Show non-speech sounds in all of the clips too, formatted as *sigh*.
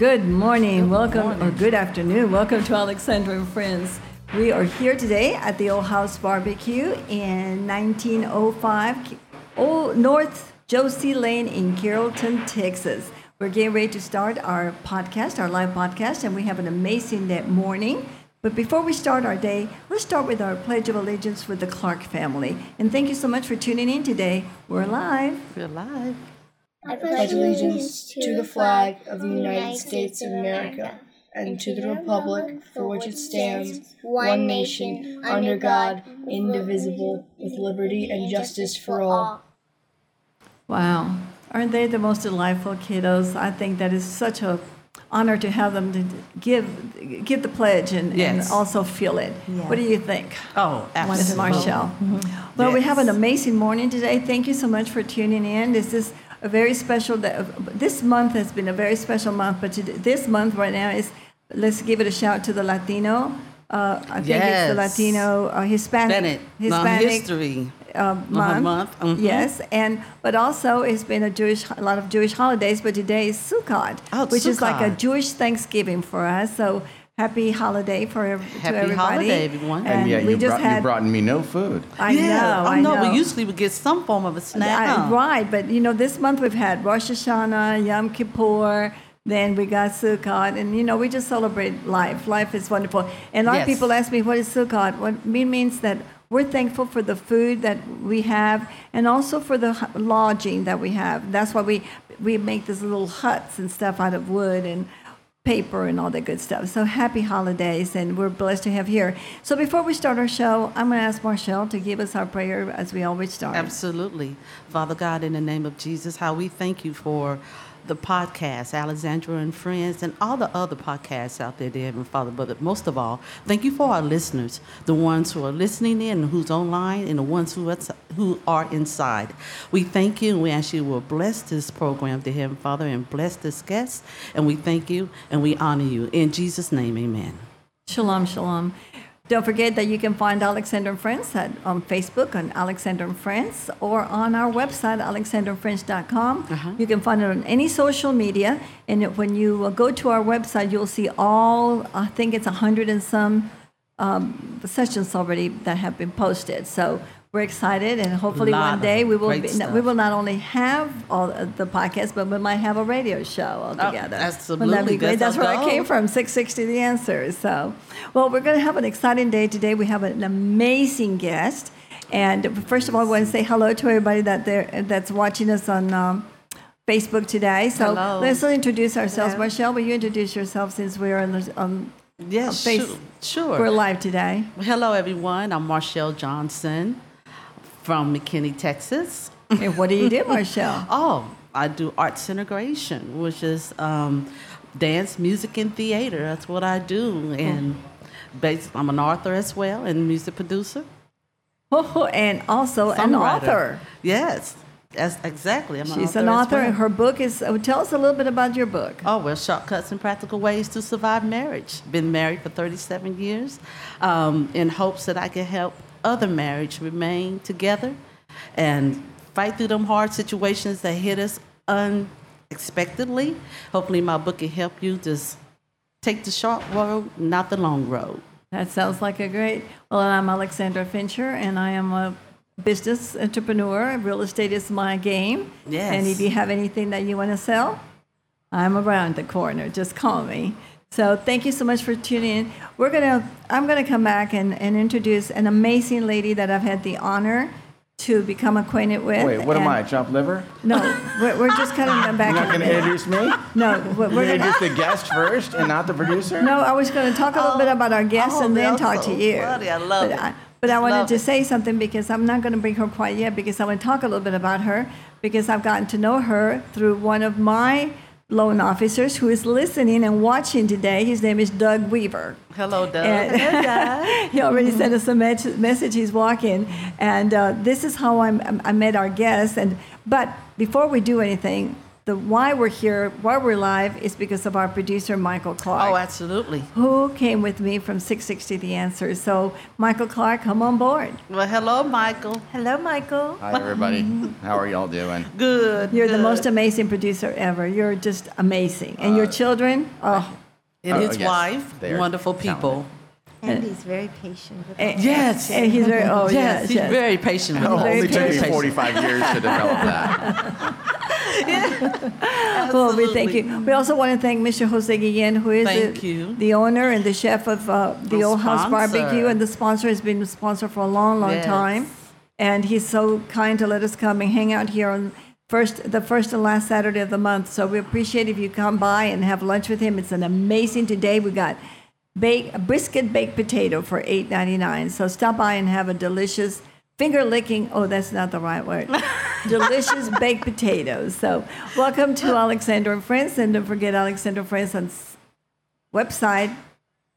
Good morning, welcome, or good afternoon. Welcome to Alexandra and Friends. We are here today at the Old House Barbecue in 1905, Old North Josey Lane in Carrollton, Texas. We're getting ready to start our podcast, our live podcast, and we have an amazing day morning. But before we start our day, let's start with our Pledge of Allegiance with the Clark family. And thank you so much for tuning in today. We're live. We're live. I pledge allegiance to the flag of the United States of America and to the republic for which it stands, one nation, under God, indivisible, with liberty and justice for all. Wow. Aren't they the most delightful kiddos? I think that is such a honor to have them to give give the pledge and, Yes. and also feel it. What do you think? Oh, Miss absolutely. Marshell. Mm-hmm. Well, we have an amazing morning today. Thank you so much for tuning in. This is a very special. day- This month has been a very special month, but today, this month right now is. Let's give it a shout to the Latino. Uh, I think it's the Latino uh, Hispanic Hispanic history. uh, month. month, mhm. Yes, and but also it's been a Jewish a lot of Jewish holidays. But today is Sukkot, Oh, which is like a Jewish Thanksgiving for us. So happy holiday for ev- to Happy everybody. holiday, everyone. And, And yet we you, just brought, had. you brought me no food. I yeah. know. Oh I no, know. we usually would get some form of a snack. I- huh? right, but you know, this month we've had Rosh Hashanah, Yom Kippur, then we got Sukkot, and you know, we just celebrate life. Life is wonderful. And a lot of people ask me, what is Sukkot? What it means that we're thankful for the food that we have, and also for the lodging that we have. That's why we we make these little huts and stuff out of wood and paper and all that good stuff. So happy holidays, and we're blessed to have here. So before we start our show, I'm going to ask Marshell to give us our prayer as we always start. Absolutely. Father God, in the name of Jesus, how we thank you for the podcast, Alexandra and Friends, and all the other podcasts out there, dear Heavenly Father. But most of all, thank you for our listeners, the ones who are listening in, who's online, and the ones who are, who are inside. We thank you and we ask you will bless this program, dear Heavenly Father, and bless this guest. And we thank you and we honor you. In Jesus' name, amen. Shalom, shalom. Don't forget that you can find Alexandra and Friends at, on Facebook on Alexandra and Friends or on our website, alexandraandfriends.com. You can find it on any social media. And when you uh, go to our website, you'll see all, I think it's a hundred and some um, sessions already that have been posted. So we're excited, and hopefully one day we will be, we will not only have all the podcast, but we might have a radio show altogether. Wouldn't that absolutely. be great? That's where I came from. 660 The Answer. So, well, we're going to have an exciting day today. We have an amazing guest. And first of all, I want to say hello to everybody that there that's watching us on um, Facebook today. So Hello. let's introduce ourselves. Marshell, will you introduce yourself since we're on, the, on Yes, sure. sure. we're live today? Hello, everyone. I'm Marshell Johnson from McKinney, Texas. And what do you do, Marshell? *laughs* Oh, I do arts integration, which is um, dance, music, and theater. That's what I do. And bas I'm an author as well and music producer. Oh, and also an author. Yes, that's exactly. I'm She's an an author. author, as and her book is. Oh, tell us a little bit about your book. Oh, well, shortcuts and practical ways to survive marriage. Been married for 37 years um, in hopes that I can help other marriage remain together and fight through them hard situations that hit us unexpectedly. Hopefully, my book can help you just take the short road, not the long road. That sounds like a great. Well, I'm Alexandra Fincher, and I am a business entrepreneur. Real estate is my game. Yes. And if you have anything that you want to sell, I'm around the corner. Just call me. So thank you so much for tuning in. We're gonna. I'm gonna come back and, and introduce an amazing lady that I've had the honor to become acquainted with. Wait, what am I, chopped liver? No, we're, we're just cutting them back. You're not going to introduce me? No, we're, You're we're going to introduce the guest first and not the producer? No, I was going to talk a little bit oh, about our guests oh, and then talk so to you. funny. I love but it. I, but I wanted Love to it. say something because I'm not going to bring her quite yet because I want to talk a little bit about her because I've gotten to know her through one of my loan officers who is listening and watching today. His name is Doug Weaver. Hello, Doug. And *laughs* he already sent us a mes- message. He's walking, and uh, this is how I'm, I met our guest. And but before we do anything, the why we're here, why we're live, is because of our producer Michael Clark. Oh, absolutely. who came with me from 660 The Answer. So, Michael Clark, come on board. Well, hello, Michael. Hello, Michael. Hi, everybody. Mm-hmm. How are y'all doing? Good. You're the most amazing producer ever. You're just amazing. And your uh, children, oh, uh, And Oh, his yes. wife, They're wonderful people. talented. And he's very patient with and. Yes. and he's very, oh, yes, yes, he's yes. very patient. with us. very only took me 45 years to develop that. *laughs* *laughs* Well, we thank you. We also want to thank Mr. Jose Guillen, who is the, the owner and the chef of uh, the, The Old House sponsor. Barbecue, and the sponsor has been a sponsor for a long, long Yes. time. And he's so kind to let us come and hang out here on first, the first and last Saturday of the month. So we appreciate if you come by and have lunch with him. It's an amazing today. We got bake, brisket baked potato for eight ninety nine. So stop by and have a delicious finger licking. Oh, that's not the right word. *laughs* delicious baked potatoes. So welcome to Alexandra and Friends, and don't forget Alexandra and Friends on s- website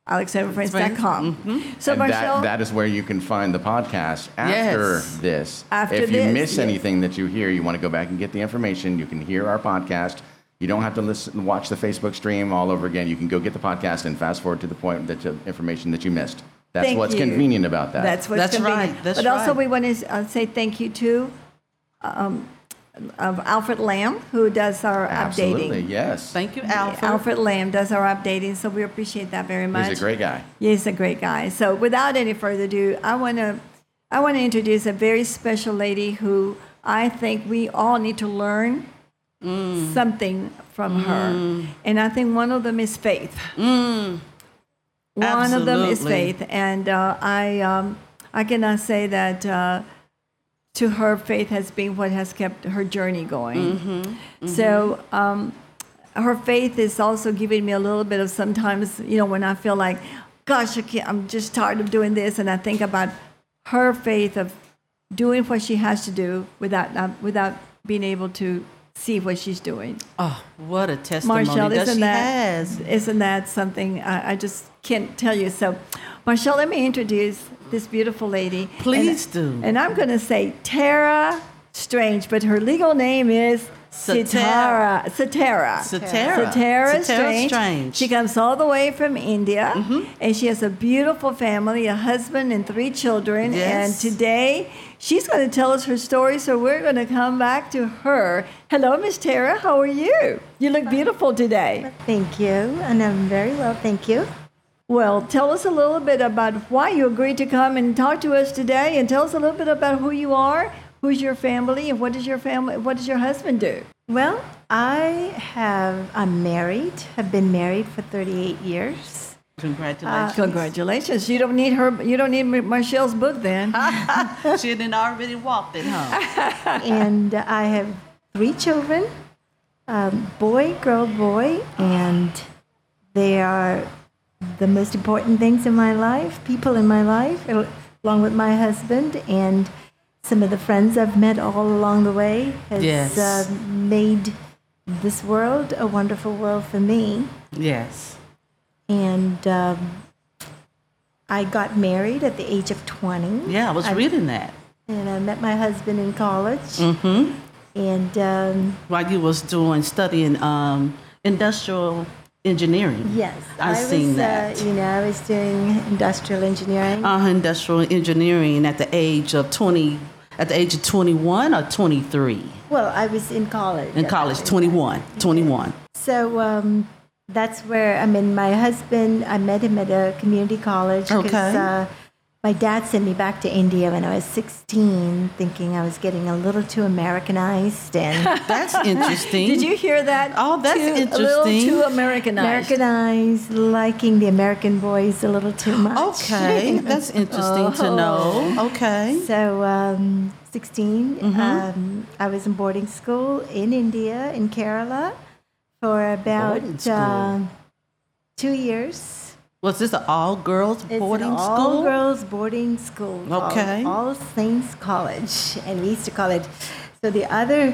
alexanderfriends.com. Mm-hmm. So and Marshell, that, that is where you can find the podcast after Yes. this. After if you miss yes. anything that you hear, you want to go back and get the information, you can hear our podcast. You don't have to listen, watch the Facebook stream all over again. You can go get the podcast and fast forward to the point that you, information that you missed. That's Thank what's you. convenient about that. That's what's That's right. That's but also, right. we want to uh, say thank you to um, of Alfred Lamb, who does our Absolutely, updating. Absolutely, yes. Thank you, Alfred. Alfred Lamb does our updating, so we appreciate that very much. He's a great guy. He's a great guy. So, without any further ado, I want to I want to introduce a very special lady who I think we all need to learn something from her, and I think one of them is faith. One of them is faith, and uh, I um, I cannot say that uh, to her faith has been what has kept her journey going. So um, her faith is also giving me a little bit of sometimes you know when I feel like, gosh, I can't, I'm just tired of doing this, and I think about her faith of doing what she has to do without not, without being able to see what she's doing. Oh, what a testimony Marshell, that isn't she that has. not that something I, I just can't tell you? So, Marshell, let me introduce this beautiful lady. Please and, do. And I'm going to say Tara Strange, but her legal name is Sitara. Sitara. Satara. Satara Satara Strange. Strange. She comes all the way from India, Mm-hmm. and she has a beautiful family, a husband, and three children. Yes. And today, she's going to tell us her story. So we're going to come back to her. Hello, Miss Tara. How are you? You look beautiful today. Thank you, and I'm very well, thank you. Well, tell us a little bit about why you agreed to come and talk to us today, and tell us a little bit about who you are, who's your family, and what does your family, what does your husband do? Well, I have, I'm married, have been married for 38 years. Congratulations. Congratulations! You don't need her. You don't need Marshell's book then. *laughs* *laughs* she had already walked it, huh? *laughs* and I have three children um, boy, girl, boy, and they are the most important things in my life, people in my life, along with my husband and some of the friends I've met all along the way has Yes. uh, made this world a wonderful world for me. yes. And um, I got married at the age of 20. Yeah, I was reading that. And I met my husband in college. Mm-hmm. And um, While you was doing studying um, industrial engineering. yes, I was, seen that. Uh, you know, I was doing industrial engineering. uh, industrial engineering at the age of 20 at the age of 21 or 23 well, I was in college. in college that 21 21 So um, that's where I mean, my husband. I met him at a community college. Okay. Uh, my dad sent me back to India when I was 16, thinking I was getting a little too Americanized and *laughs* that's interesting Did you hear that? Oh, that's too, A little interesting. too Americanized. Americanized, liking the American boys a little too much. okay that's interesting to Oh. *laughs* know okay So, um, 16, Mm-hmm. um, I was in boarding school in India, in Kerala, for about uh, two years. Was this an all girls It's boarding an school all girls boarding school. Okay. All Saints College. And we used to call it, so the other.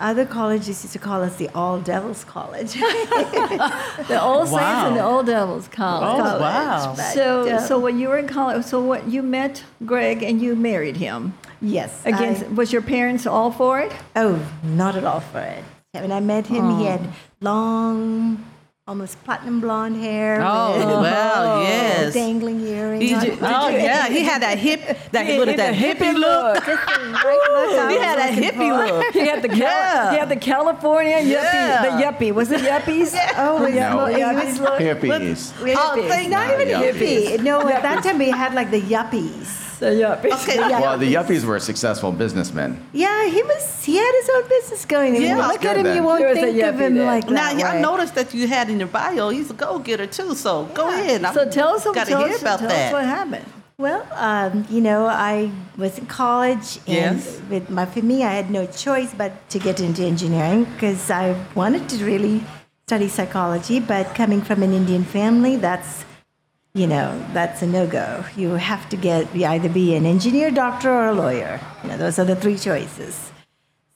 Other colleges used to call us the All Devils College. *laughs* The old saints and the Wow. old devils college. Oh, wow. So, uh, so when you were in college, so what you met Greg and you married him. yes. Against, I- was your parents all for it? oh, not at all for it. When I met him, he had long, almost platinum blonde hair. Oh, with well, *laughs* yes. Dangling earrings. He on- ju- oh yeah, he had that hip, that He- look that had hippie look. Just right look He had that hippie for. look. He had the Cal- Yeah. he had the California yuppie, Yeah. the yuppie. Was it yuppies? Oh, it No. was, it was Hippies. we- Oh, thank not you. even Yuppies. hippie. No, at that time we had like the yuppies. The yuppies. Okay, Well, the yuppies were successful businessmen. Yeah, he was. He had his own business going. Yeah, when you look at good him, you won't There was a think of him there. like Now, that. I noticed that you had in your bio, he's a go-getter too. So go ahead. So tell us, Got to tell hear us, about tell that. us what happened. Well, um, you know, I was in college, and Yes. with my for me, I had no choice but to get into engineering because I wanted to really study psychology. But coming from an Indian family, that's you know, that's a no go. You have to get you either be an engineer, doctor, or a lawyer. You know, those are the three choices.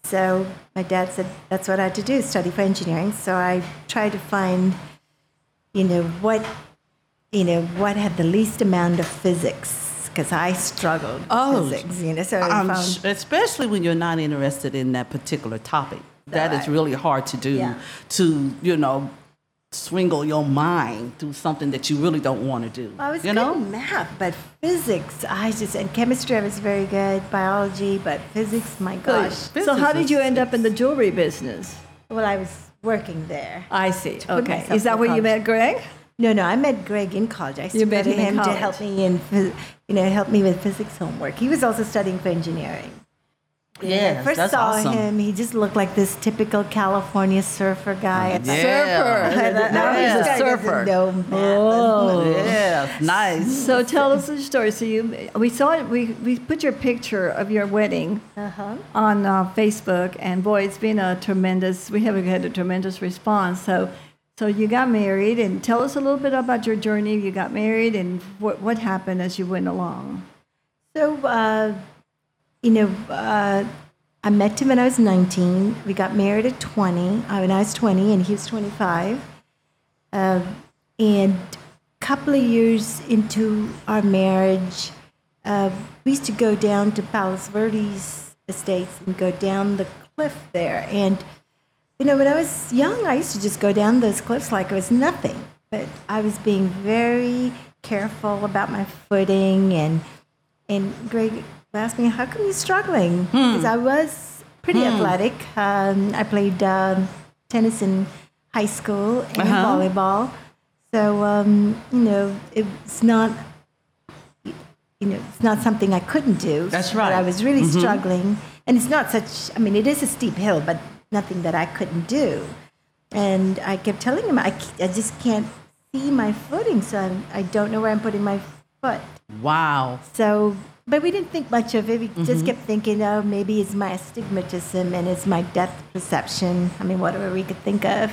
So my dad said that's what I had to do, study for engineering. So I tried to find, you know, what, you know, what had the least amount of physics because I struggled with Oh, physics. You know, so Um, found. especially when you're not interested in that particular topic. That is Right. really hard to do. Yeah. To you know, swingle your mind through something that you really don't want to do. I was you good know. in math, but physics, I just and chemistry, I was very good. Biology, but physics, my gosh. So how did you end up in the jewelry business? Well, I was working there. I see. Okay. Is that through where you met Greg? No, no, I met Greg in college. I You met him him to help me in, you know, help me with physics homework. He was also studying for engineering. When Yes, I first that's saw awesome. him, he just looked like this typical California surfer guy. I thought, Yeah. Surfer. *laughs* Now "This he's a surfer. know. Oh. Yeah, nice. So tell us the story. So you, we saw it. We we put your picture of your wedding Uh-huh. on uh, Facebook, and boy, it's been a tremendous. We have had a tremendous response. So, so you got married, and tell us a little bit about your journey. You got married, and what what happened as you went along. So, uh, you know, uh, I met him when I was 19. We got married at 20, uh, when I was 20, and he was 25. Uh, and a couple of years into our marriage, uh, we used to go down to Palos Verdes estates and go down the cliff there. And, you know, when I was young, I used to just go down those cliffs like it was nothing. But I was being very careful about my footing and and Greg asked me, "How come you're struggling?" Because I was pretty athletic. Um, I played um, tennis in high school and Uh-huh. volleyball. So um, you know, it's not you know, it's not something I couldn't do. That's But right. I was really struggling, and it's not such. I mean, it is a steep hill, but nothing that I couldn't do. And I kept telling him, I, I just can't see my footing, so I'm, I don't know where I'm putting my foot. Wow. So, but we didn't think much of it. We Mm-hmm. just kept thinking, oh, maybe it's my astigmatism and it's my depth perception. I mean, whatever we could think of.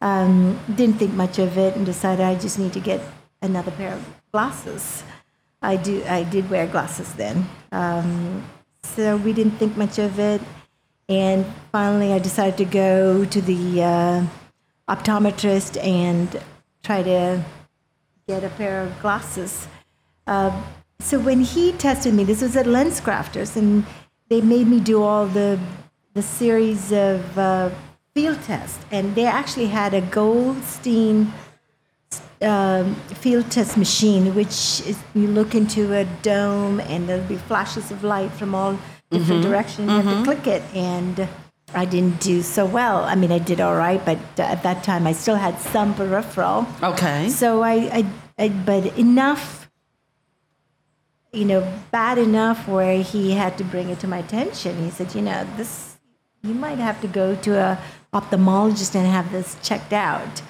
Um, didn't think much of it and decided I just need to get another pair of glasses. I do. I did wear glasses then. Um, so we didn't think much of it. And finally, I decided to go to the uh, optometrist and try to get a pair of glasses. Uh, so when he tested me, this was at Lens Crafters, and they made me do all the the series of uh, field tests, and they actually had a Goldstein um, field test machine, which is you look into a dome, and there'll be flashes of light from all different directions. You have to click it, and I didn't do so well. I mean, I did all right, but uh, at that time, I still had some peripheral. Okay. So I, I, I, but enough, you know, bad enough where he had to bring it to my attention. He said, you know, this, you might have to go to a ophthalmologist and have this checked out.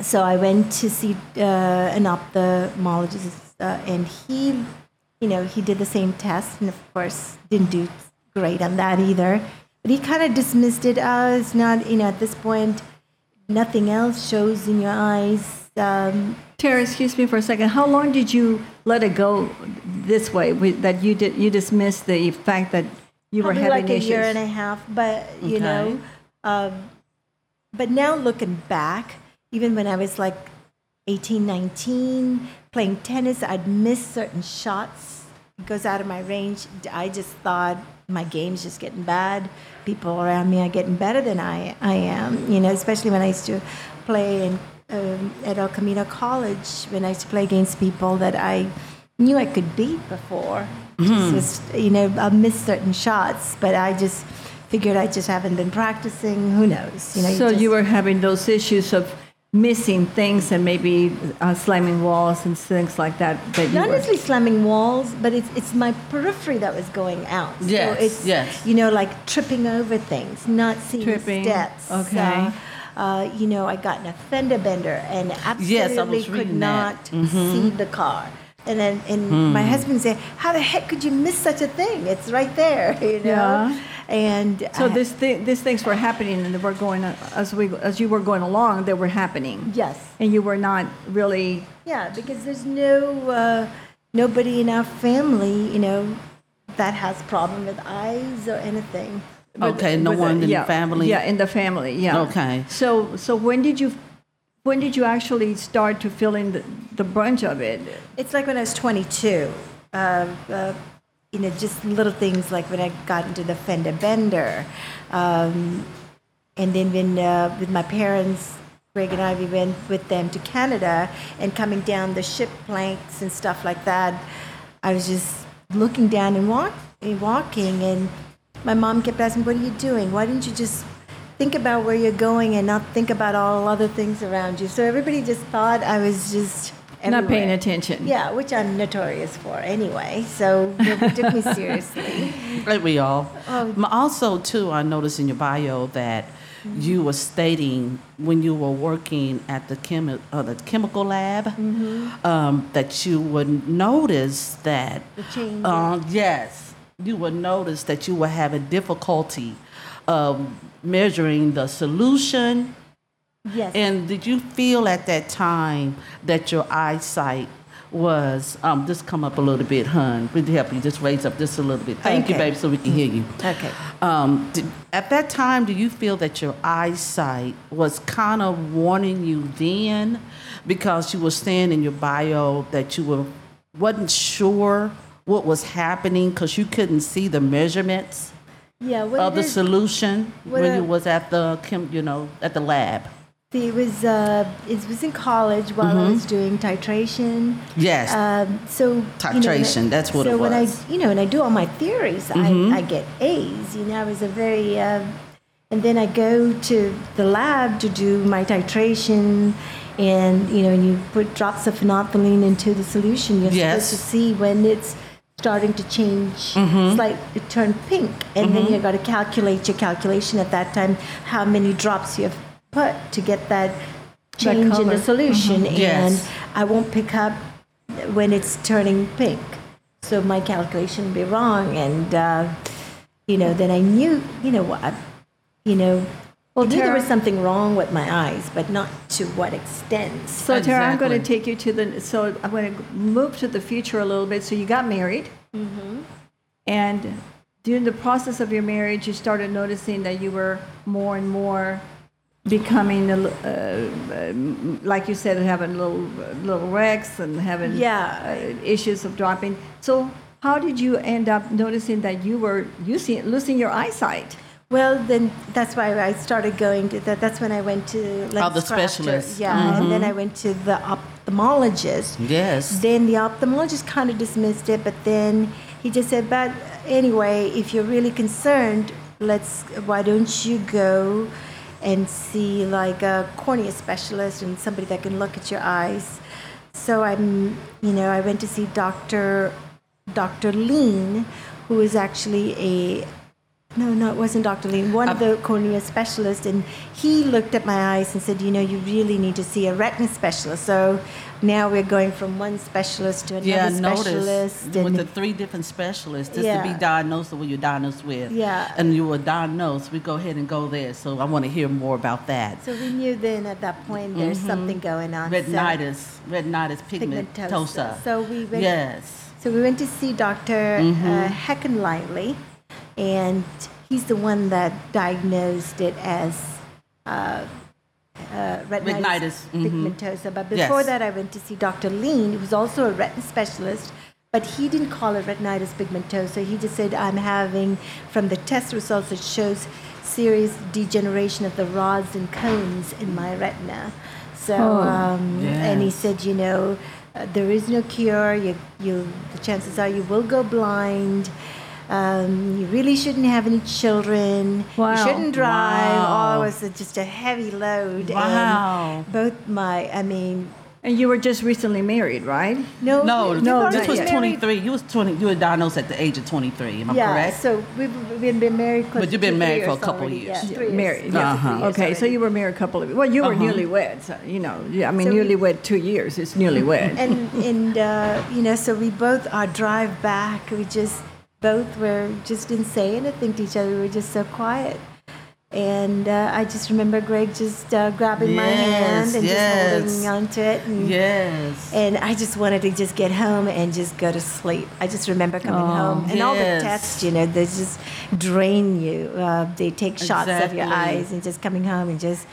So I went to see uh, an ophthalmologist, uh, and he, you know, he did the same test, and of course didn't do great on that either. But he kind of dismissed it. Oh, it's not, you know, at this point, nothing else shows in your eyes. Um, Tara, excuse me for a second. How long did you let it go this way? That you did you dismissed the fact that you were probably having like a issues? year and a half, but you Okay. know, um, but now looking back, even when I was like 18, 19, playing tennis, I'd miss certain shots It goes out of my range. I just thought my game's just getting bad. People around me are getting better than I I am. You know, especially when I used to play in, um, at El Camino College when I used to play against people that I knew I could beat before. Mm-hmm. Just, you know, I missed certain shots, but I just figured I just haven't been practicing. Who knows? You know. So just, you were having those issues of missing things and maybe uh, slamming walls and things like that. That not necessarily slamming walls, but it's it's my periphery that was going out. Yes, so it's, yes. You know, like tripping over things, not seeing Tripping, steps. okay. Uh, uh, you know, I got in a fender bender and absolutely Yes, could not. Mm-hmm. see the car. And then and Hmm. my husband said, "How the heck could you miss such a thing? It's right there." *laughs* You know. Yeah. And So I- this thi- these things were happening and they were going as we as you were going along. They were happening. yes. And you were not really. Yeah, because there's no uh, nobody in our family, you know, that has problem with eyes or anything. Okay, no with one in the family? Yeah, in the family. Yeah. Okay. So so when did you when did you actually start to feel in the, the brunt of it? It's like when I was 22. Uh, uh, you know, just little things like when I got into the fender bender, um, and then when uh, with my parents, Greg and I, we went with them to Canada, and coming down the ship planks and stuff like that, I was just looking down and walk, and walking, and my mom kept asking, "What are you doing? Why didn't you just?" Think about where you're going and not think about all other things around you. So everybody just thought I was just Not paying attention. Yeah, which I'm notorious for anyway. So nobody took me seriously. *laughs* Like we all. Oh. Also, too, I noticed in your bio that you were stating when you were working at the chemi- uh, the chemical lab Mm-hmm. um, that you would notice that. The change. Uh, yes, you would notice that you were having difficulty um, measuring the solution. Yes. And did you feel at that time that your eyesight was um just come up a little bit, hun? We'd help you just raise up just a little bit. Thank you, Okay. baby, so we can hear you. Okay. Um, did, at that time, do you feel that your eyesight was kind of warning you then, because you were saying in your bio that you were wasn't sure what was happening because you couldn't see the measurements yeah. What of the is- solution when I- you was at the chem, you know, at the lab. It was uh, it was in college while I was doing titration. Yes. Um, so you know, Titration, when I- that's what so it when was. I you know when I do all my theories, I, I get A's. You know, I was a very uh, and then I go to the lab to do my titration, and you know, when you put drops of phenolphthalein into the solution, you're Yes. supposed to see when it's starting to change, Mm-hmm. slight it turned pink, and then you got to calculate your calculation at that time how many drops you have put to get that change in the solution, and Yes. I won't pick up when it's turning pink. So my calculation will be wrong, and uh, you know, then I knew, you know, what, you know, well, knew there was something wrong with my eyes, but not to what extent. So Tara, I'm going to take you to the. So I'm going to move to the future a little bit. So you got married, Mm-hmm. and during the process of your marriage, you started noticing that you were more and more becoming, a, uh, um, like you said, having little little wrecks and having Yeah. uh, issues of dropping. So how did you end up noticing that you were using, losing your eyesight? Well, then that's why I started going to that. That's when I went to Oh, the specialist. Yeah, and then mm-hmm. I went to the ophthalmologist. Yes. Then the ophthalmologist kind of dismissed it, but then he just said, "But anyway, if you're really concerned, let's. Why don't you go and see like a cornea specialist and somebody that can look at your eyes?" So I'm, you know, I went to see Doctor Dr. Lean, who is actually a no, no, it wasn't Dr. Lean. One of the cornea specialists, and he looked at my eyes and said, "You know, you really need to see a retina specialist." So now we're going from one specialist to another Yeah, specialist. noticed with the three different specialists, just to be diagnosed with what you're diagnosed with. Yeah. And you were diagnosed, we go ahead and go there. So I want to hear more about that. so we knew then at that point there's something going on. So- Retinitis, retinitis pigmentosa. Pigmentosa. So we went- Yes. So we went to see Dr. Uh, Heckenlively, and he's the one that diagnosed it as uh, uh, retinitis, Retinitis, mhm. pigmentosa. But before Yes. that, I went to see Dr. Lean, who's also a retina specialist, but he didn't call it retinitis pigmentosa. He just said, I'm having, from the test results, it shows serious degeneration of the rods and cones in my retina. So, Oh, um, and he said, you know, uh, there is no cure. You, you, the chances are you will go blind. Um, you really shouldn't have any children. Wow. You shouldn't drive. Wow. Oh, it was a- just a heavy load. Wow. And both my, I mean, And you were just recently married, right? no, No, we- no, already this was yet. 23. You was 20. You were diagnosed at the age of 23. Am I Yeah, correct? so we've, we've been married. close But you've been three married for a couple already. years. Yeah, three years. married. Yeah, Uh-huh. three years Okay, so you were married a couple of well, you were Uh-huh. newlyweds. so, You know, yeah, I mean, So newlywed two years. It's newlywed. and and uh, you know, so we both our drive back. We just both were just didn't say anything to each other. We were just so quiet. And uh, I just remember Greg just uh, grabbing my hand and yes. just holding onto it. And, yes. and I just wanted to just get home and just go to sleep. I just remember coming Oh, home and all the tests, you know, they just drain you. Uh, they take shots of your eyes and just coming home and just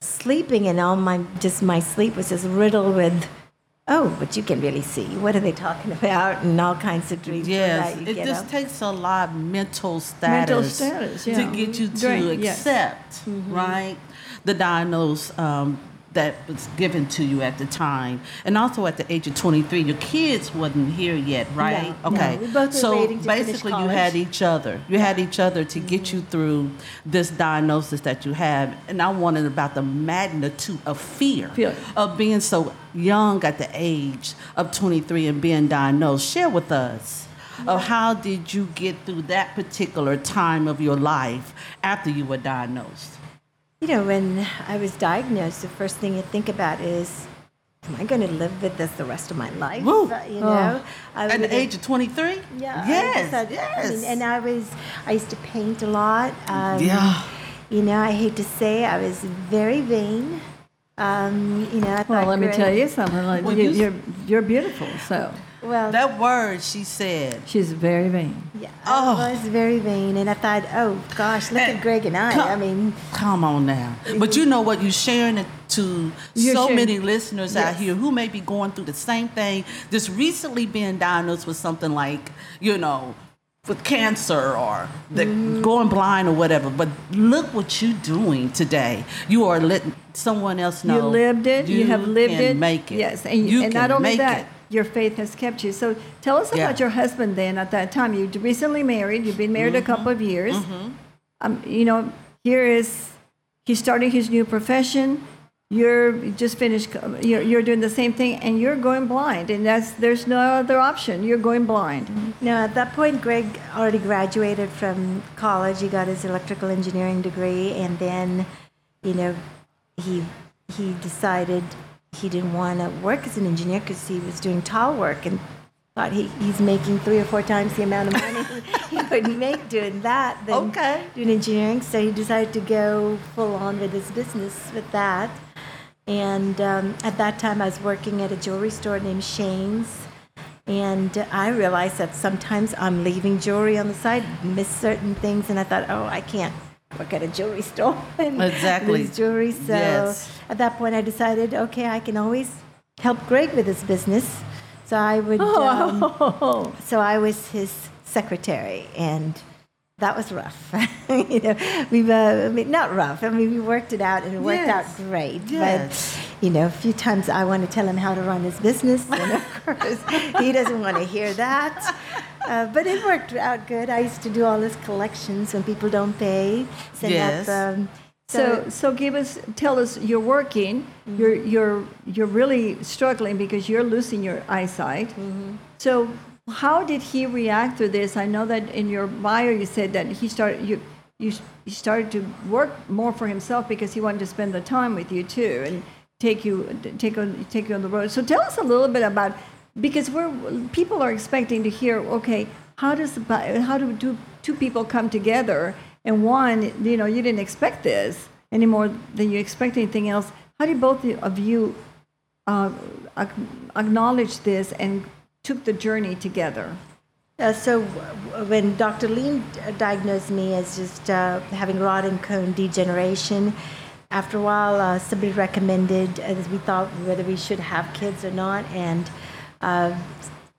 sleeping and all my just my sleep was just riddled with oh but you can really see what are they talking *laughs* about and all kinds of dreams Yes, it just up. takes a lot of mental status, Mental status, yeah. to get you to yes. accept, Mm-hmm. right, the diagnosis um, that was given to you at the time, and also at the age of 23, your kids wasn't here yet, right? no. okay, We both so basically, you had each other. You had each other to get you through this diagnosis that you have, and I wanted about the magnitude of fear Fear. of being so young at the age of 23 and being diagnosed. Share with us of how did you get through that particular time of your life after you were diagnosed? You know when i was diagnosed the first thing you think about is am i going to live with this the rest of my life Woo. Uh, you know I At the age of 23? Yeah. Yes. had- yes. I mean, and I was, I used to paint a lot. Um, Yeah. You know, I hate to say, I was very vain. Um, you know, I thought. well, let me tell you something. Like, Well, you, you- you're you're beautiful. So Well, that word she said. she's very vain. yeah, Oh. I was very vain, and I thought, oh gosh, look at Greg and I. Come- I mean, Come on now. But you know what? You're sharing it to You're so sharing- many listeners out here who may be going through the same thing, just recently being diagnosed with something like, you know, with cancer or the Mm-hmm. going blind or whatever. But look what you're doing today. You are letting someone else know. you lived it. You, have lived can it. Make it. Yes, and, you and can not only make that, it. Your faith has kept you. So tell us Yeah. about your husband. Then at that time, you recently married. You've been married a Mm-hmm. couple of years. Um, you know, here is he's starting his new profession. You're just finished. You're, you're doing the same thing, and you're going blind. And that's there's no other option. You're going blind. Now, at that point, Greg already graduated from college. He got his electrical engineering degree, and then, you know, he he decided he didn't want to work as an engineer because he was doing tall work and thought he, he's making three or four times the amount of money *laughs* he would make doing that than Okay. doing engineering. So he decided to go full on with his business with that. And um, at that time, I was working at a jewelry store named Shane's. And I realized that sometimes I'm leaving jewelry on the side, miss certain things, and I thought, oh, I can't work at a jewelry store *laughs* and Exactly. lose jewelry. So Yes. at that point, I decided, okay, I can always help Greg with his business. So I would, um, *laughs* Oh, so I was his secretary, and that was rough. *laughs* you know, we uh, I mean, not rough. I mean, we worked it out, and it worked Yes. out great. Yes. But you know, a few times I want to tell him how to run his business, and of *laughs* course he doesn't want to hear that. Uh, but it worked out good. I used to do all his collections when people don't pay. Send Yes. Up, um, So, so give us, tell us, you're working, you're, you're, you're really struggling because you're losing your eyesight. So, how did he react to this? I know that in your bio you said that he started, you, you, you started to work more for himself because he wanted to spend the time with you too and take you, take on, take you on the road. So, tell us a little bit about because we're people are expecting to hear, okay, how does how do two, two people come together? And one, you know, you didn't expect this any more than you expect anything else. How do both of you uh, acknowledge this and took the journey together? Uh, so when Dr. Lean diagnosed me as just uh, having rod and cone degeneration, after a while, uh, somebody recommended, as we thought, whether we should have kids or not, and uh,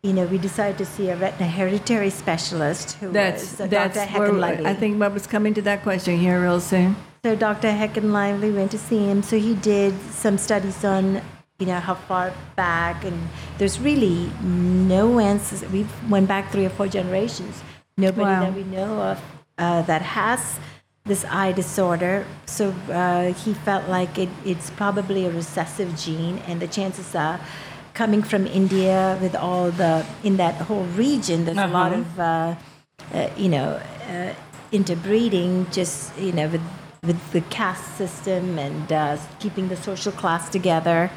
you know, we decided to see a retina hereditary specialist who That's was uh, that's Dr. Heckenlively. I think Bob was coming to that question here real soon. So Dr. Heckenlively went to see him. So he did some studies on, you know, how far back, and there's really no answers. We went back three or four generations. Nobody Wow. that we know of uh, that has this eye disorder. So uh, he felt like it, it's probably a recessive gene, and the chances are coming from India with all the in that whole region. There's a lot Uh-huh. of uh, uh, you know, uh, interbreeding, just you know, with with the caste system and uh, keeping the social class together.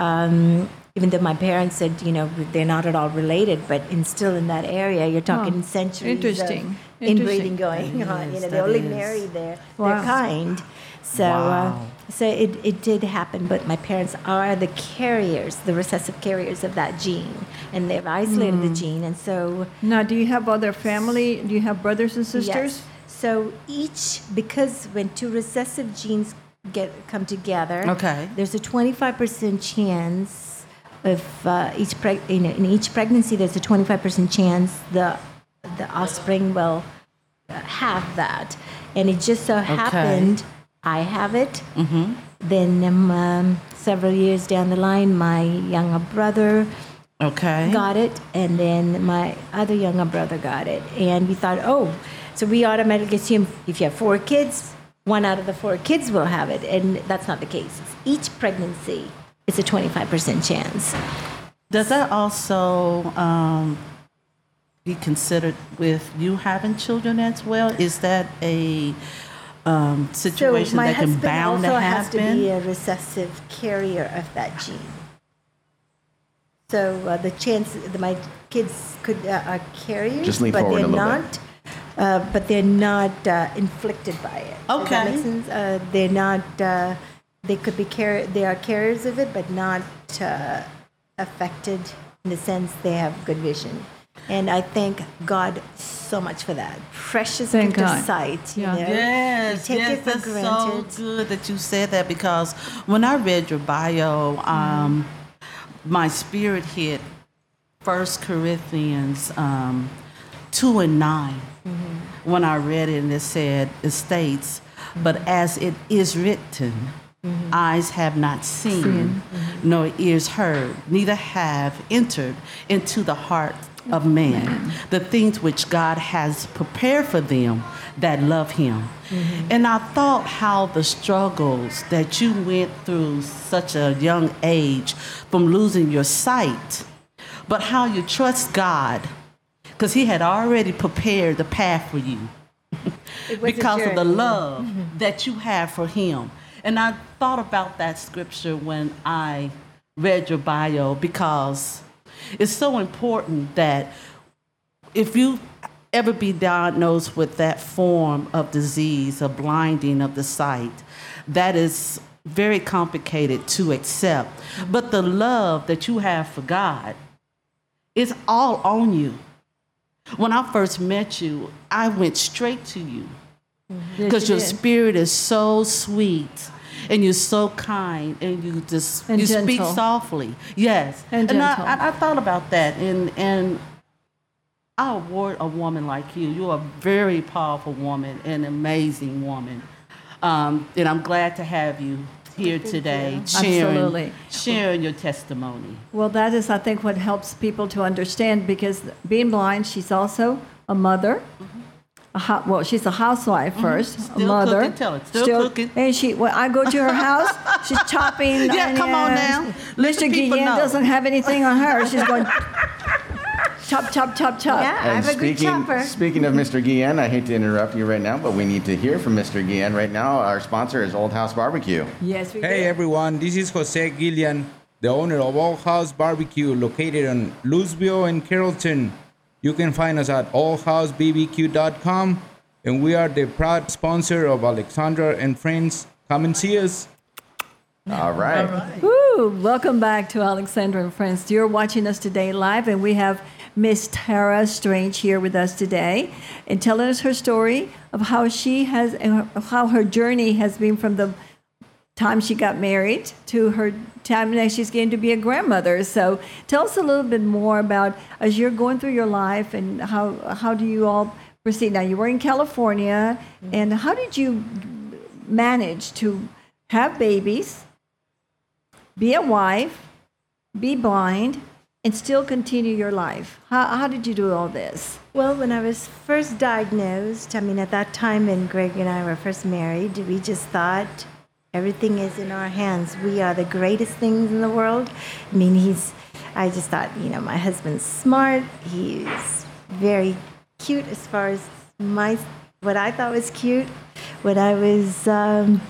Um, even though my parents said, you know, they're not at all related, but in still in that area, you're talking Oh, centuries interesting. of Interesting. inbreeding going on. You know, they that only is. marry their Wow. their kind. So, Wow. uh, so it, it did happen, but my parents are the carriers, the recessive carriers of that gene, and they've isolated Hmm. the gene, and so Now, do you have other family? Do you have brothers and sisters? Yes. So each, because when two recessive genes get come together, Okay. there's a 25% chance of uh, each preg- in, in each pregnancy. There's a 25% chance the the offspring will uh, have that, and it just so happened I have it. Mm-hmm. Then um, um, several years down the line, my younger brother Okay. got it, and then my other younger brother got it. And we thought, oh, so we automatically assume if you have four kids, one out of the four kids will have it. And that's not the case. Each pregnancy is a 25% chance. Does that also um, be considered with you having children as well? Is that a um, situation so that can husband bound also to has to happen? be a recessive carrier of that gene. So uh, the chance that my kids could uh, are carriers, Just lean but forward they're a little bit. Not. Uh, but they're not uh, inflicted by it. Okay. Uh, they're not. Uh, they could be car- They are carriers of it, but not uh, affected in the sense they have good vision. And I thank God so much for that precious Thank gift God. of sight. You Yeah. know? Yes, we take yes, it for that's granted. so good that you said that because when I read your bio, um, my spirit hit First Corinthians um, two and 9 When I read it, and it said, it states, "But as it is written, eyes have not seen, nor ears heard, neither have entered into the heart of man. The things which God has prepared for them that love Him." Mm-hmm. And I thought how the struggles that you went through such a young age from losing your sight, but how you trust God because He had already prepared the path for you It was a because of the love *laughs* that you have for Him. And I thought about that scripture when I read your bio because it's so important that if you ever be diagnosed with that form of disease, a blinding of the sight, that is very complicated to accept. But the love that you have for God is all on you. When I first met you, I went straight to you because you your did. spirit is so sweet and you're so kind and you just And you speak softly. Yes, And I, gentle. I, I thought about that and and I award a woman like you. You're a very powerful woman, an amazing woman, um, and I'm glad to have you here today, sharing Absolutely. sharing your testimony. Well, that is, I think, what helps people to understand because being blind, she's also a mother. A hou- well, she's a housewife 1st a Mm-hmm. Still mother. cooking, tell it. Still cooking. And she, when I go to her house, she's chopping. *laughs* Yeah, come on now. Let Mr. Guillen know. doesn't have anything on her. She's going *laughs* chop, chop, chop, chop. Yeah. And I'm a good speaking, chopper. speaking of Mr. Guillen, I hate to interrupt you right now, but we need to hear from Mr. Guillen right now. Our sponsor is Old House Barbecue. Yes, we Hey do. everyone, this is Jose Guillen, the owner of Old House Barbecue located in Lewisville and Carrollton. You can find us at oldhousebbq.com, and we are the proud sponsor of Alexandra and Friends. Come and see us. All right. Woo! Welcome back to Alexandra and Friends. You're watching us today live, and we have Miss Tara Strange here with us today, and telling us her story of how she has, uh, how her journey has been from the time she got married to her time that she's getting to be a grandmother. So tell us a little bit more about as you're going through your life and how how do you all proceed? Now you were in California, and how did you manage to have babies, be a wife, be blind, and still continue your life? How, how did you do all this? Well, when I was first diagnosed, I mean, at that time when Greg and I were first married, we just thought everything is in our hands. We are the greatest things in the world. I mean, he's, I just thought, you know, my husband's smart. He's very cute as far as my, what I thought was cute. When I was, um,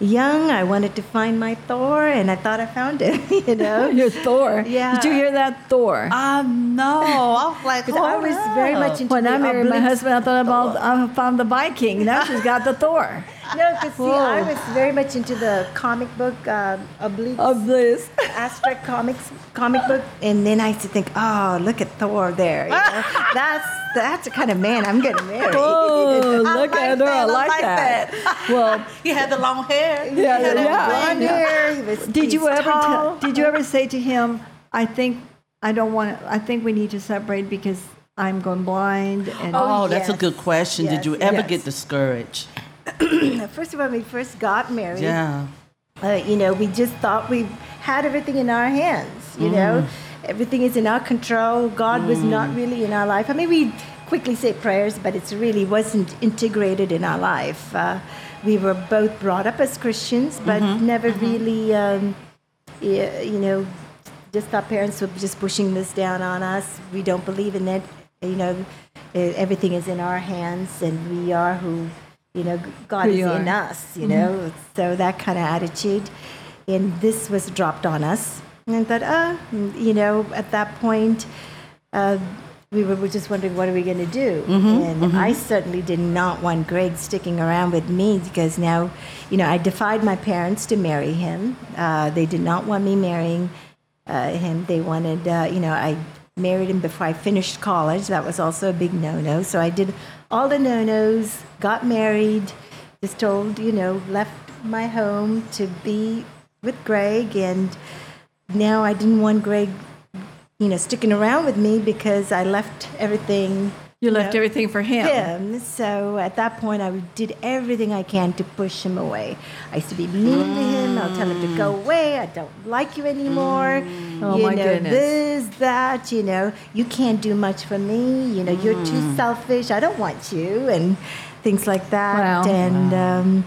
young. I wanted to find my Thor, and I thought I found it. *laughs* You know, *laughs* Your Thor. Yeah. Did you hear that Thor? Um, no. I was like, *laughs* because I was very much into when I married my husband, I thought about I found the Viking. Now she's got the Thor No, because see, I was very much into the comic book um, oblique abstract comics comic book, and then I used to think, oh, look at Thor there. You know? that's that's the kind of man I'm going to marry. Oh, *laughs* I look like at her! I that, I like, like that. that. Well, *laughs* He had the long hair. Yeah, He had yeah. blonde Blonde hair. hair. He was, did you ever tall. t- did you ever say to him, "I think I don't want to. I think we need to separate because I'm going blind." And Oh, that's a good question. Did you ever yes. get discouraged? *clears throat* First of all, when we first got married, Yeah. uh, you know, we just thought we had everything in our hands. You know, everything is in our control. God was not really in our life. I mean, we quickly say prayers, but it really wasn't integrated in our life. Uh, we were both brought up as Christians, but never really, um, you know, just our parents were just pushing this down on us. We don't believe in that. You know, everything is in our hands, and we are who, you know, God is you in us. You know, so that kind of attitude, and this was dropped on us. And I thought, ah, you know, at that point, uh, we were, just wondering what are we going to do. and I certainly did not want Greg sticking around with me because now, you know, I defied my parents to marry him. Uh, they did not want me marrying uh, him. They wanted, uh, you know, I married him before I finished college. That was also a big no-no. So I did all the no-nos, got married, just told, you know, left my home to be with Greg, and now I didn't want Greg, you know, sticking around with me because I left everything. you left know, everything for him. him. So at that point, I did everything I can to push him away. I used to be mean to him. I'll tell him to go mm. away. I don't like you anymore. Mm. Oh, you my know, goodness. this, that. You know, you can't do much for me. You know, you're too mm. selfish. I don't want you, and things like that. Wow. And um,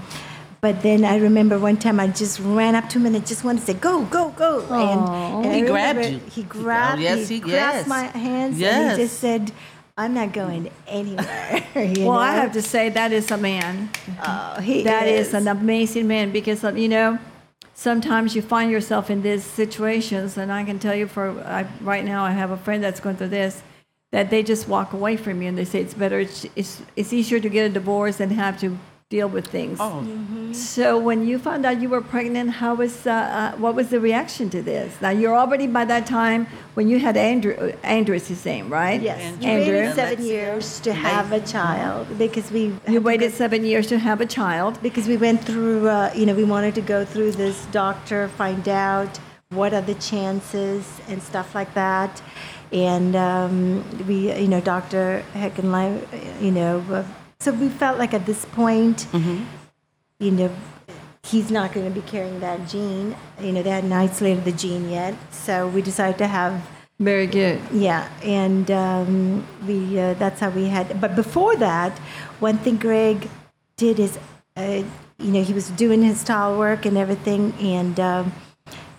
but then I remember one time I just ran up to him and I just wanted to say, "Go, go, go!" And, and He grabbed you. He He- grabbed. yes, he he- grasped yes. my hands and he just said. I'm not going anywhere. *laughs* you Well, I have to say that is a man. Oh, he That is. is an amazing man because um, you know sometimes you find yourself in these situations, and I can tell you for I, right now I have a friend that's going through this that they just walk away from you and they say it's better it's it's, it's easier to get a divorce than have to deal with things. Oh, So when you found out you were pregnant, how was uh, uh, what was the reaction to this? Now you're already by that time when you had Andrew. Andrew is his name, right? Yes, we Andrew. waited seven years to have a child because we You waited seven years to have a child. because we went through. Uh, you know, we wanted to go through this doctor, find out what are the chances and stuff like that. And um, we, you know, Doctor Heckenlively, you know, so we felt like at this point, you know, he's not going to be carrying that gene. You know, they hadn't isolated the gene yet, so we decided to have Very good. yeah, and um, we uh, that's how we had. But before that, one thing Greg did is, uh, you know, he was doing his tile work and everything, and um,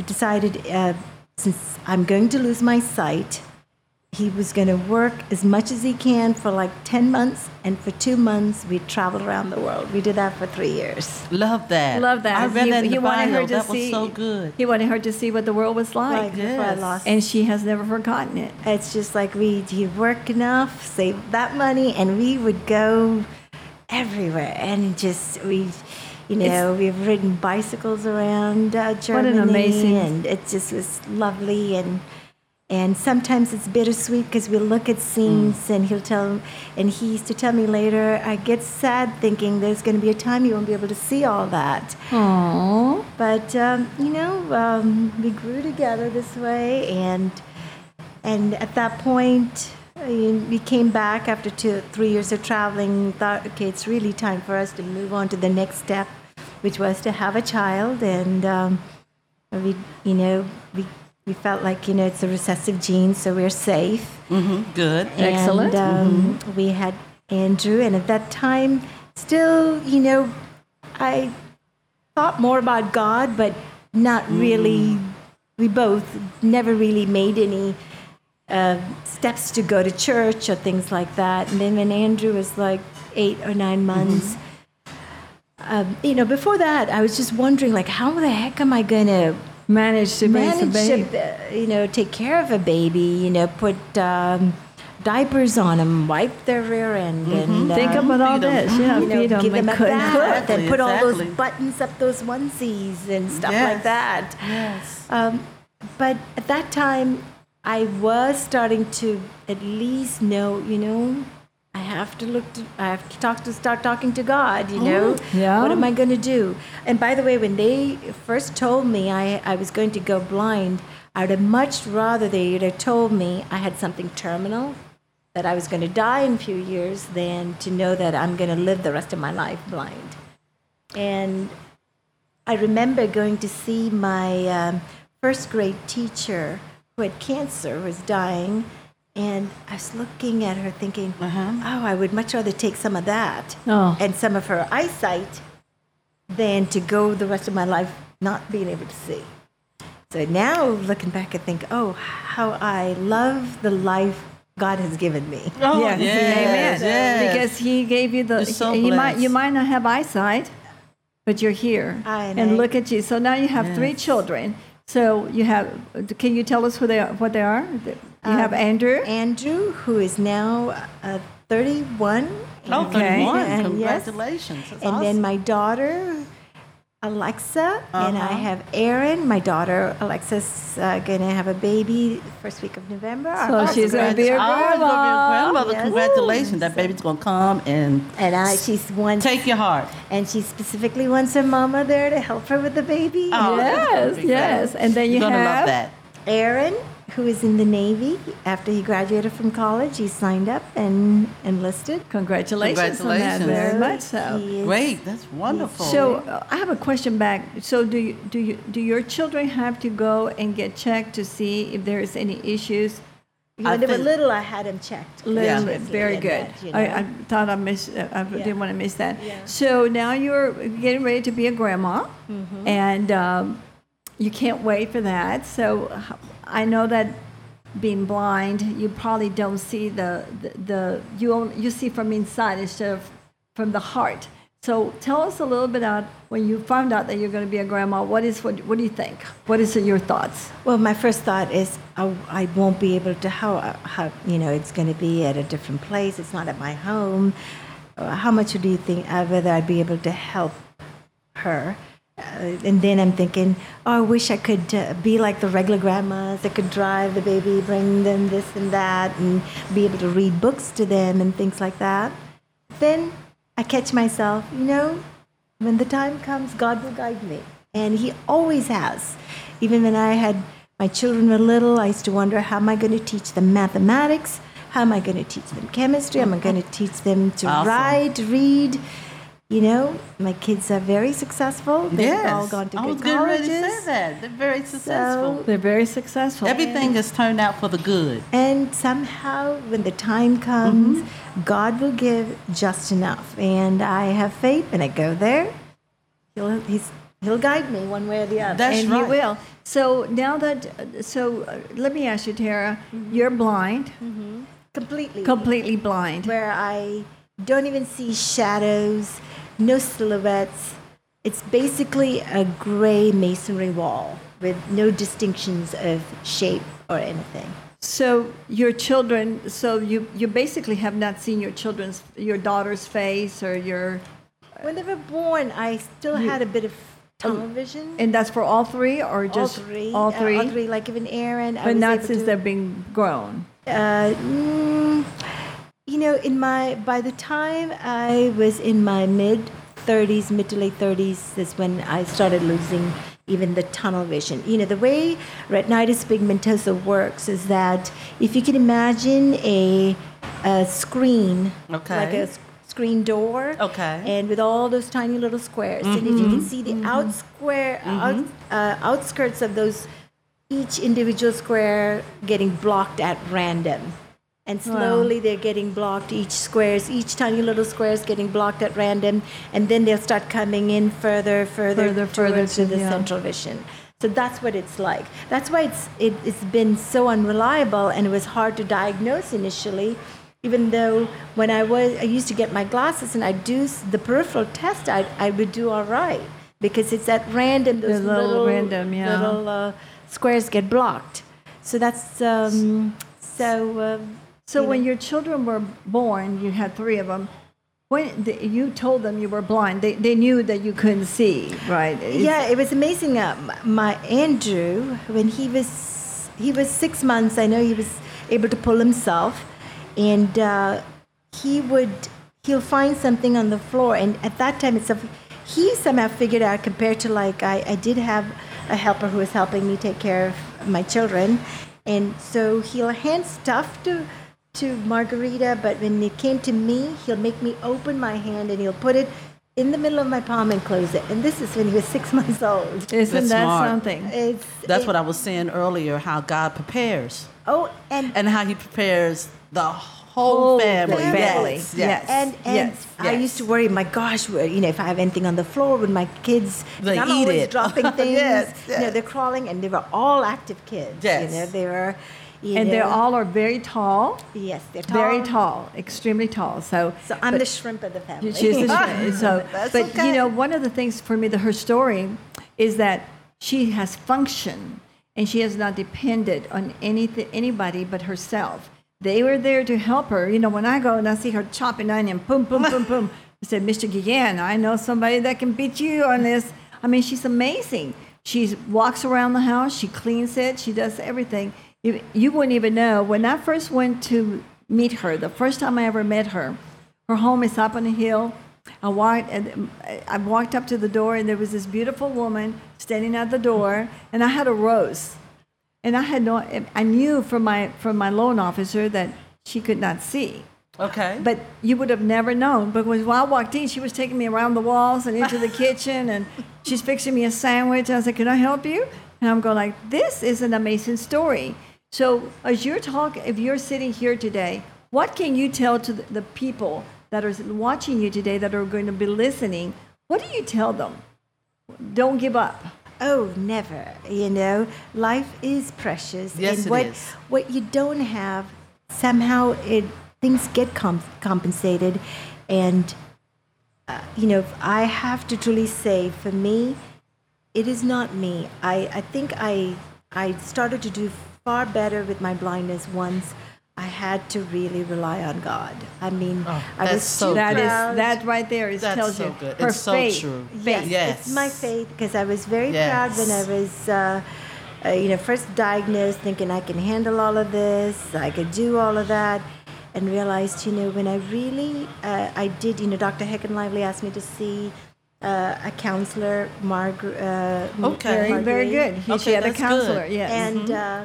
decided uh, since I'm going to lose my sight, he was going to work as much as he can for like ten months, and for two months we traveled around the world. We did that for three years. love that. Love that. I read he, that in he the wanted bio. her to that see. was so good. He wanted her to see what the world was like, Like before I yes. lost and she has never forgotten it. It's just like we he work enough, save that money, and we would go everywhere and just we, you know, we've ridden bicycles around uh, Germany, amazing- and it just was lovely and And sometimes it's bittersweet because we look at scenes and he'll tell, and he used to tell me later, I get sad thinking there's going to be a time you won't be able to see all that. Aww. But um, you know, um, we grew together this way, and and at that point, we came back after two, three years of traveling. Thought, okay, it's really time for us to move on to the next step, which was to have a child, and um, we, you know, we. We felt like you know it's a recessive gene, so we're safe. hmm Good. Excellent. And, um, We had Andrew, and at that time, still, you know, I thought more about God, but not really. We both never really made any uh, steps to go to church or things like that. And then when Andrew was like eight or nine months, um, you know, before that, I was just wondering, like, how the heck am I going to Managed to raise a manage baby. to, uh, you know, take care of a baby, you know, put um, diapers on them, wipe their rear end, and Think uh, about all feed 'em. this. You know, you know, feed 'em give them and a cook. bath and Exactly, put all those buttons up those onesies and stuff Yes. like that. Yes. Um, but at that time, I was starting to at least know, you know, I have to look to, I have to talk to, start talking to God, you know. Yeah. What am I going to do? And by the way, when they first told me I, I was going to go blind, I would have much rather they would have told me I had something terminal, that I was going to die in a few years, than to know that I'm going to live the rest of my life blind. And I remember going to see my um, first grade teacher who had cancer, was dying, and I was looking at her thinking, uh-huh. oh, I would much rather take some of that Oh. and some of her eyesight than to go the rest of my life not being able to see. So now looking back, I think, oh, how I love the life God has given me. Oh, yes, yes, amen. yes. Because he gave you the. You're so you might you might not have eyesight, but you're here, I and know. look at you. So now you have three children. So you have. Can you tell us who they are? What they are? You have Um, Andrew. Andrew, who is now uh, 31. Oh, and- 31. and yes. Congratulations. That's And then my daughter, Alexa, and I Uh-huh. have Aaron. My daughter, Alexa's uh, going to have a baby first week of November. So Oh, she's gonna be a Oh, you're gonna be a grandma. grandmother. Yes. Congratulations. That baby's going to come and And I, she's one, take your heart. and she specifically wants her mama there to help her with the baby. Oh, yes, yes. great. And then you You're gonna have love that. Aaron, who is in the Navy, after he graduated from college, he signed up and enlisted. Congratulations, on that. Congratulations. Very much so. Is- Great. That's wonderful. So uh, I have a question back. So do you, do you do your children have to go and get checked to see if there is any issues? When I they were little, I had him checked. Little Yeah. very good. that, you I, know. I thought I missed. uh, I didn't want to miss that. Yeah. So now you're getting ready to be a grandma, Mm-hmm. and um, you can't wait for that. So I know that being blind, you probably don't see the the, the you only, you see from inside instead of from the heart. So tell us a little bit about when you found out that you're going to be a grandma. What is what? What do you think? What is your thoughts? Well, my first thought is I, I won't be able to how how you know it's going to be at a different place. It's not at my home. Uh, How much do you think? Uh, whether I'd be able to help her. Uh, and then I'm thinking, oh, I wish I could uh, be like the regular grandmas. I could drive the baby, bring them this and that, and be able to read books to them and things like that. Then I catch myself, you know, when the time comes, God will guide me. And He always has. Even when I had my children were little, I used to wonder how am I going to teach them mathematics? How am I going to teach them chemistry? Am I going to teach them to Awesome. write, read? You know, my kids are very successful. They've yes. all gone to I good was getting ready colleges. to say that. They're very successful. They're very successful. Everything has turned out for the good. And somehow, when the time comes, Mm-hmm. God will give just enough. And I have faith, and I go there. He'll, he's, he'll guide me one way or the other. That's and right. you will. So now that, so uh, let me ask you, Tara, you're blind, completely. completely blind. where I don't even see shadows, no silhouettes. It's basically a gray masonry wall with no distinctions of shape or anything. So your children, so you you basically have not seen your children's, your daughter's face or your. When they were born, I still had a bit of tunnel vision. And that's for all three, or all just three, All uh, three, all three. Like even Aaron, I but was not since to- they've been grown. Uh, mm, you know, in my by the time I was in my mid 30s, mid to late 30s, is when I started losing even the tunnel vision. You know, the way retinitis pigmentosa works is that if you can imagine a, a screen, Okay. like a screen door, Okay. and with all those tiny little squares, and if you can mm-hmm. see the mm-hmm. out square, out, mm-hmm. uh, outskirts of those each individual square getting blocked at random. And slowly they're getting blocked, each squares, each tiny little squares getting blocked at random, and then they'll start coming in further, further, Further, further to- the yeah. central vision. So that's what it's like. That's why it's it, it's been so unreliable, and it was hard to diagnose initially. Even though when I was, I used to get my glasses and I do the peripheral test, I I would do all right because it's at random. Those The little little random, yeah. little uh, squares get blocked. So that's um, so. Um, So you when know. your children were born, you had three of them. When the, you told them you were blind, they, they knew that you couldn't see, right? It's- yeah, it was amazing. Uh, my Andrew, when he was he was six months, I know he was able to pull himself, and uh, he would he'll find something on the floor, and at that time it's a he somehow figured out compared to like I, I did have a helper who was helping me take care of my children, and so he'll hand stuff to to Margarita, but when it came to me, he'll make me open my hand and he'll put it in the middle of my palm and close it. And this is when he was *laughs* six months old. Isn't That's that smart. something? It's That's it- what I was saying earlier, how God prepares Oh, and and how he prepares the whole Whole family. family. Yes, Yes. and and Yes, I used to worry. My gosh, you know, if I have anything on the floor with my kids, They I'm eat always it. *laughs* dropping things. Yes, You know, they're crawling, and they were all active kids. Yes. You know, they were. You and they know, all are very tall, yes, they're tall. very tall, extremely tall. So, So I'm but- the shrimp of the family. She's the shrimp. *laughs* So, That's but okay. you know, one of the things for me, that her story is that she has function and she has not depended on anything, anybody but herself. They were there to help her. You know, when I go and I see her chopping onion, boom, boom, boom, *laughs* boom. I said, Mr. Guillen, I know somebody that can beat you on this. I mean, she's amazing. She walks around the house, she cleans it, she does everything. You, you wouldn't even know. When I first went to meet her, the first time I ever met her, her home is up on a hill. I walked, and um, I walked up to the door, and there was this beautiful woman standing at the door, and I had a rose, and I had no. I knew from my from my loan officer that she could not see, Okay. but you would have never known because when I walked in, she was taking me around the walls and into the kitchen, and she's fixing me a sandwich. I was like, "Can I help you?" And I'm going like, "This is an amazing story." So as you're talking, if you're sitting here today, what can you tell to the, the people that are watching you today that are going to be listening? What do you tell them? Don't give up. Oh, never. You know, life is precious. Yes, and it what, is. What you don't have, somehow it things get com- compensated, and uh, you know, I have to truly say, for me, it is not me. I I think I I started to do far better with my blindness once. I had to really rely on God. I mean, I was so That is that right there is That's tells so you good. her It's so faith. true. Yes, Yes. it's my faith because I was very proud when I was, uh, uh, you know, first diagnosed, thinking I can handle all of this, I could do all of that, and realized, you know, when I really, uh, I did, you know, Dr. Heckenlively asked me to see uh, a counselor, Margaret. Uh, Okay. Very, very good. He, she Okay, had a counselor. good. Yes. And uh,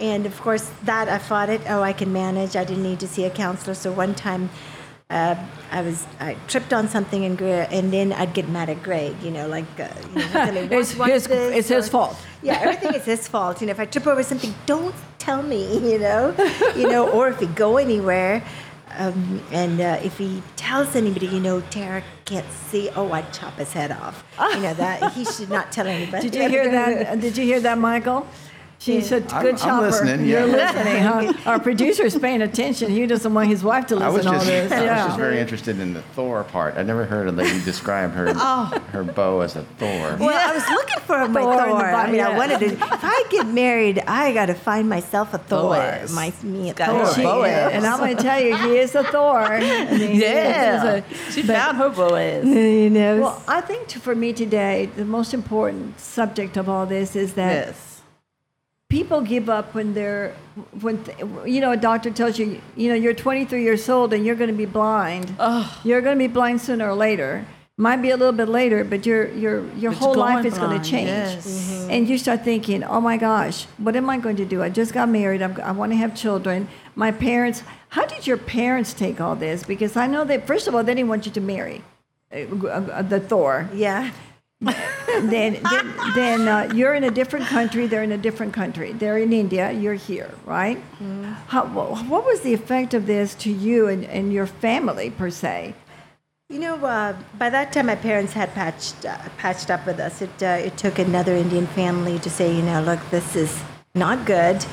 and of course that I fought it. Oh, I can manage. I didn't need to see a counselor. So one time, uh, I was I tripped on something and Greg, and then I'd get mad at Greg. You know, like uh, you know, *laughs* It's his- this?" it's his fault. Yeah, everything is his fault. You know, if I trip over something, don't tell me. *laughs* You know, you know, or if we go anywhere. Um, and uh, if he tells anybody, you know, Tara can't see, oh, I'd chop his head off. You know that he should not tell anybody. Did you hear that? *laughs* Did you hear that, Michael? She's a I'm- good I'm chopper. listening, You're listening, huh? Our producer's paying attention. He doesn't want his wife to I was listen to all just, this. I was yeah. just very interested in the Thor part. I never heard a lady describe her *laughs* oh. her bow as a Thor. Well, I was looking for my Thor Thor. in the I mean, Bible, I wanted to. If I get married, I got to find myself a Thor. Boaz. My me a Got Thor. her She- Boaz. and I'm going to tell you, he is a Thor. I mean, Yeah. a- She but- found her Boaz. You know. Well, I think t- for me today, the most important subject of all this is that Yes. People give up when they're when th- you know a doctor tells you you know you're 23 years old and you're going to be blind. You're going to be blind sooner or later. Might be a little bit later, but your your your But whole life going is going to change. yes. Mhm. And you start thinking, "Oh my gosh, what am I going to do? I just got married. I'm, I want to have children. My parents. How did your parents take all this? Because I know that first of all, they didn't want you to marry uh, uh, the Thor yeah. Then then, then uh, you're in a different country. They're in a different country. They're in India. You're here, right? How, what was the effect of this to you and, and your family per se? You know, uh, by that time, my parents had patched uh, patched up with us. It uh, it took another Indian family to say, you know, look, this is not good.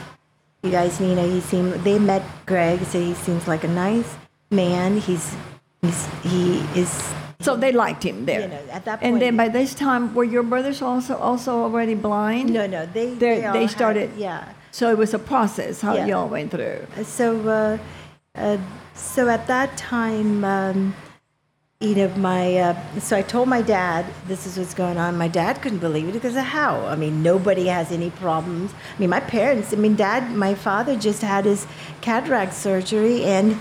You guys, you know, he seemed. They met Greg, so he seems like a nice man. He's he's he is. So they liked him there. You know, at that And then by this time, were your brothers also also already blind? No, no, they They- they had- started- yeah. So it was a process how Yeah. y'all went through. So, uh, uh, so at that time, um, you know, my uh, so I told my dad this is what's going on. My dad couldn't believe it because of how. I mean, nobody has any problems. I mean, my parents. I mean, dad, my father just had his cataract surgery, and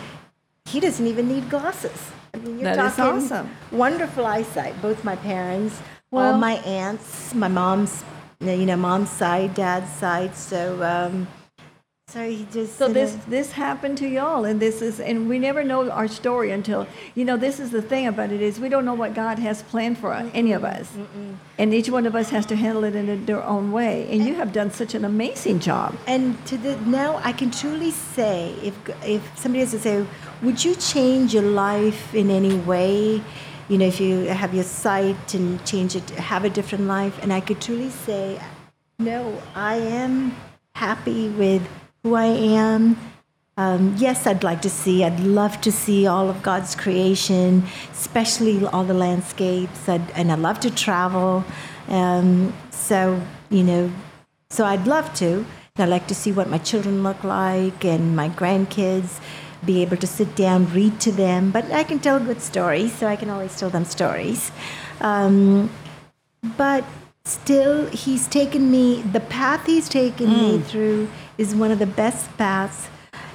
he doesn't even need glasses. I mean, you're That is talking awesome. wonderful eyesight. Both my parents, Well- all my aunts, my mom's, you know, mom's side, dad's side. So, um, so he just. So this know- this happened to y'all, and this is, and we never know our story until you know. This is the thing about it is we don't know what God has planned for us, any of us, and each one of us has to handle it in their own way. And you have done such an amazing job. And to the now, I can truly say, if if somebody has to say, would you change your life in any way? You know, if you have your sight and change it, have a different life, and I could truly say, no, I am happy with who I am. Um, yes, I'd like to see, I'd love to see all of God's creation, especially all the landscapes, I'd, and I love to travel. Um, so, you know, so I'd love to. I'd like to see what my children look like and my grandkids, be able to sit down, read to them. But I can tell good stories, so I can always tell them stories. Um, but still, he's taken me, the path he's taken me through is one of the best paths.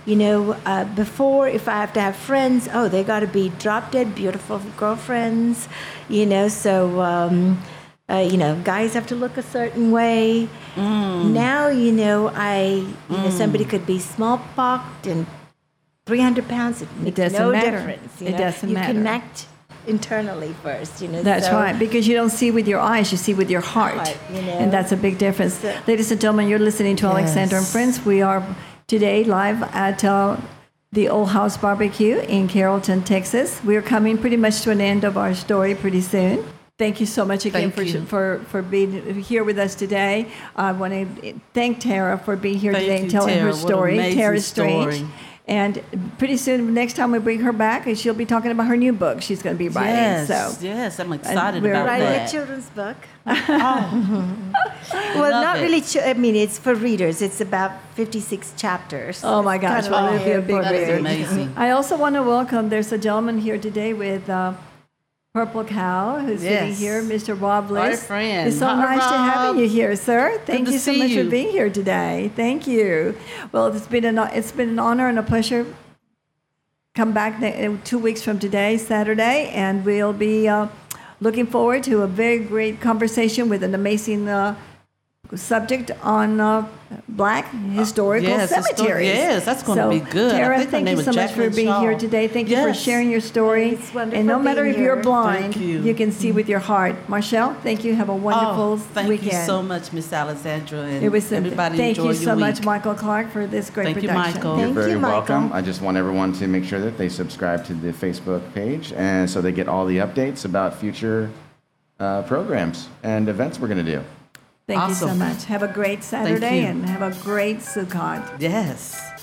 You know, uh, before, if I have to have friends, oh, they got to be drop dead beautiful girlfriends, you know, so, um, uh, you know, guys have to look a certain way. Now, you know, I, you know, somebody could be small smallpox and 300 pounds. It makes doesn't no matter. difference. You It know? doesn't you matter. connect internally first, you know. That's so- right, because you don't see with your eyes, you see with your heart. Heart, you know. And that's a big difference. So- Ladies and gentlemen, you're listening to Alexandra and Yes. Friends. We are today live at uh, the Old House Barbecue in Carrollton, Texas. We are coming pretty much to an end of our story pretty soon. Thank you so much again for, for for being here with us today. I want to thank Tara for being here Thank today you, and telling Tara. her What an story. Tara Strange. Story. And pretty soon, next time we bring her back, she'll be talking about her new book she's going to be writing. Yes, So yes, I'm excited about it. we're about writing that. a children's book. *laughs* Oh, *laughs* Well, Love not it. really. Ch- I mean, it's for readers. It's about 56 chapters. Oh my gosh, kind well, of it'd be a big for that is amazing. I also want to welcome, there's a gentleman here today with uh, Purple Cow who's sitting here, Mr. Rob. Our friend. It's so Hi, nice to have you here, sir. Thank to you so much for being here today. Thank you. Well, it's been an it's been an honor and a pleasure. Come back two weeks from today, Saturday, and we'll be uh, looking forward to a very great conversation with an amazing uh, subject on uh, black historical yes, histor- cemeteries. yes, that's gonna be good. I Tara, think her thank name you is so much for Jacqueline being here today. Thank you for sharing your story. It's wonderful and no matter being if you're here. blind, Thank you. can see with your heart. Marshell, thank you. Have a wonderful oh, thank weekend. you so much, Miss Alexandra, and It was everybody Thank enjoy you so your much. Michael Clark, for this great Thank you, production. Michael. Thank You're very you, Michael. welcome. I just want everyone to make sure that they subscribe to the Facebook page, and so they get all the updates about future uh, programs and events we're going to do. Thank you so much. Have a great Saturday and have a great Sukkot. Yes.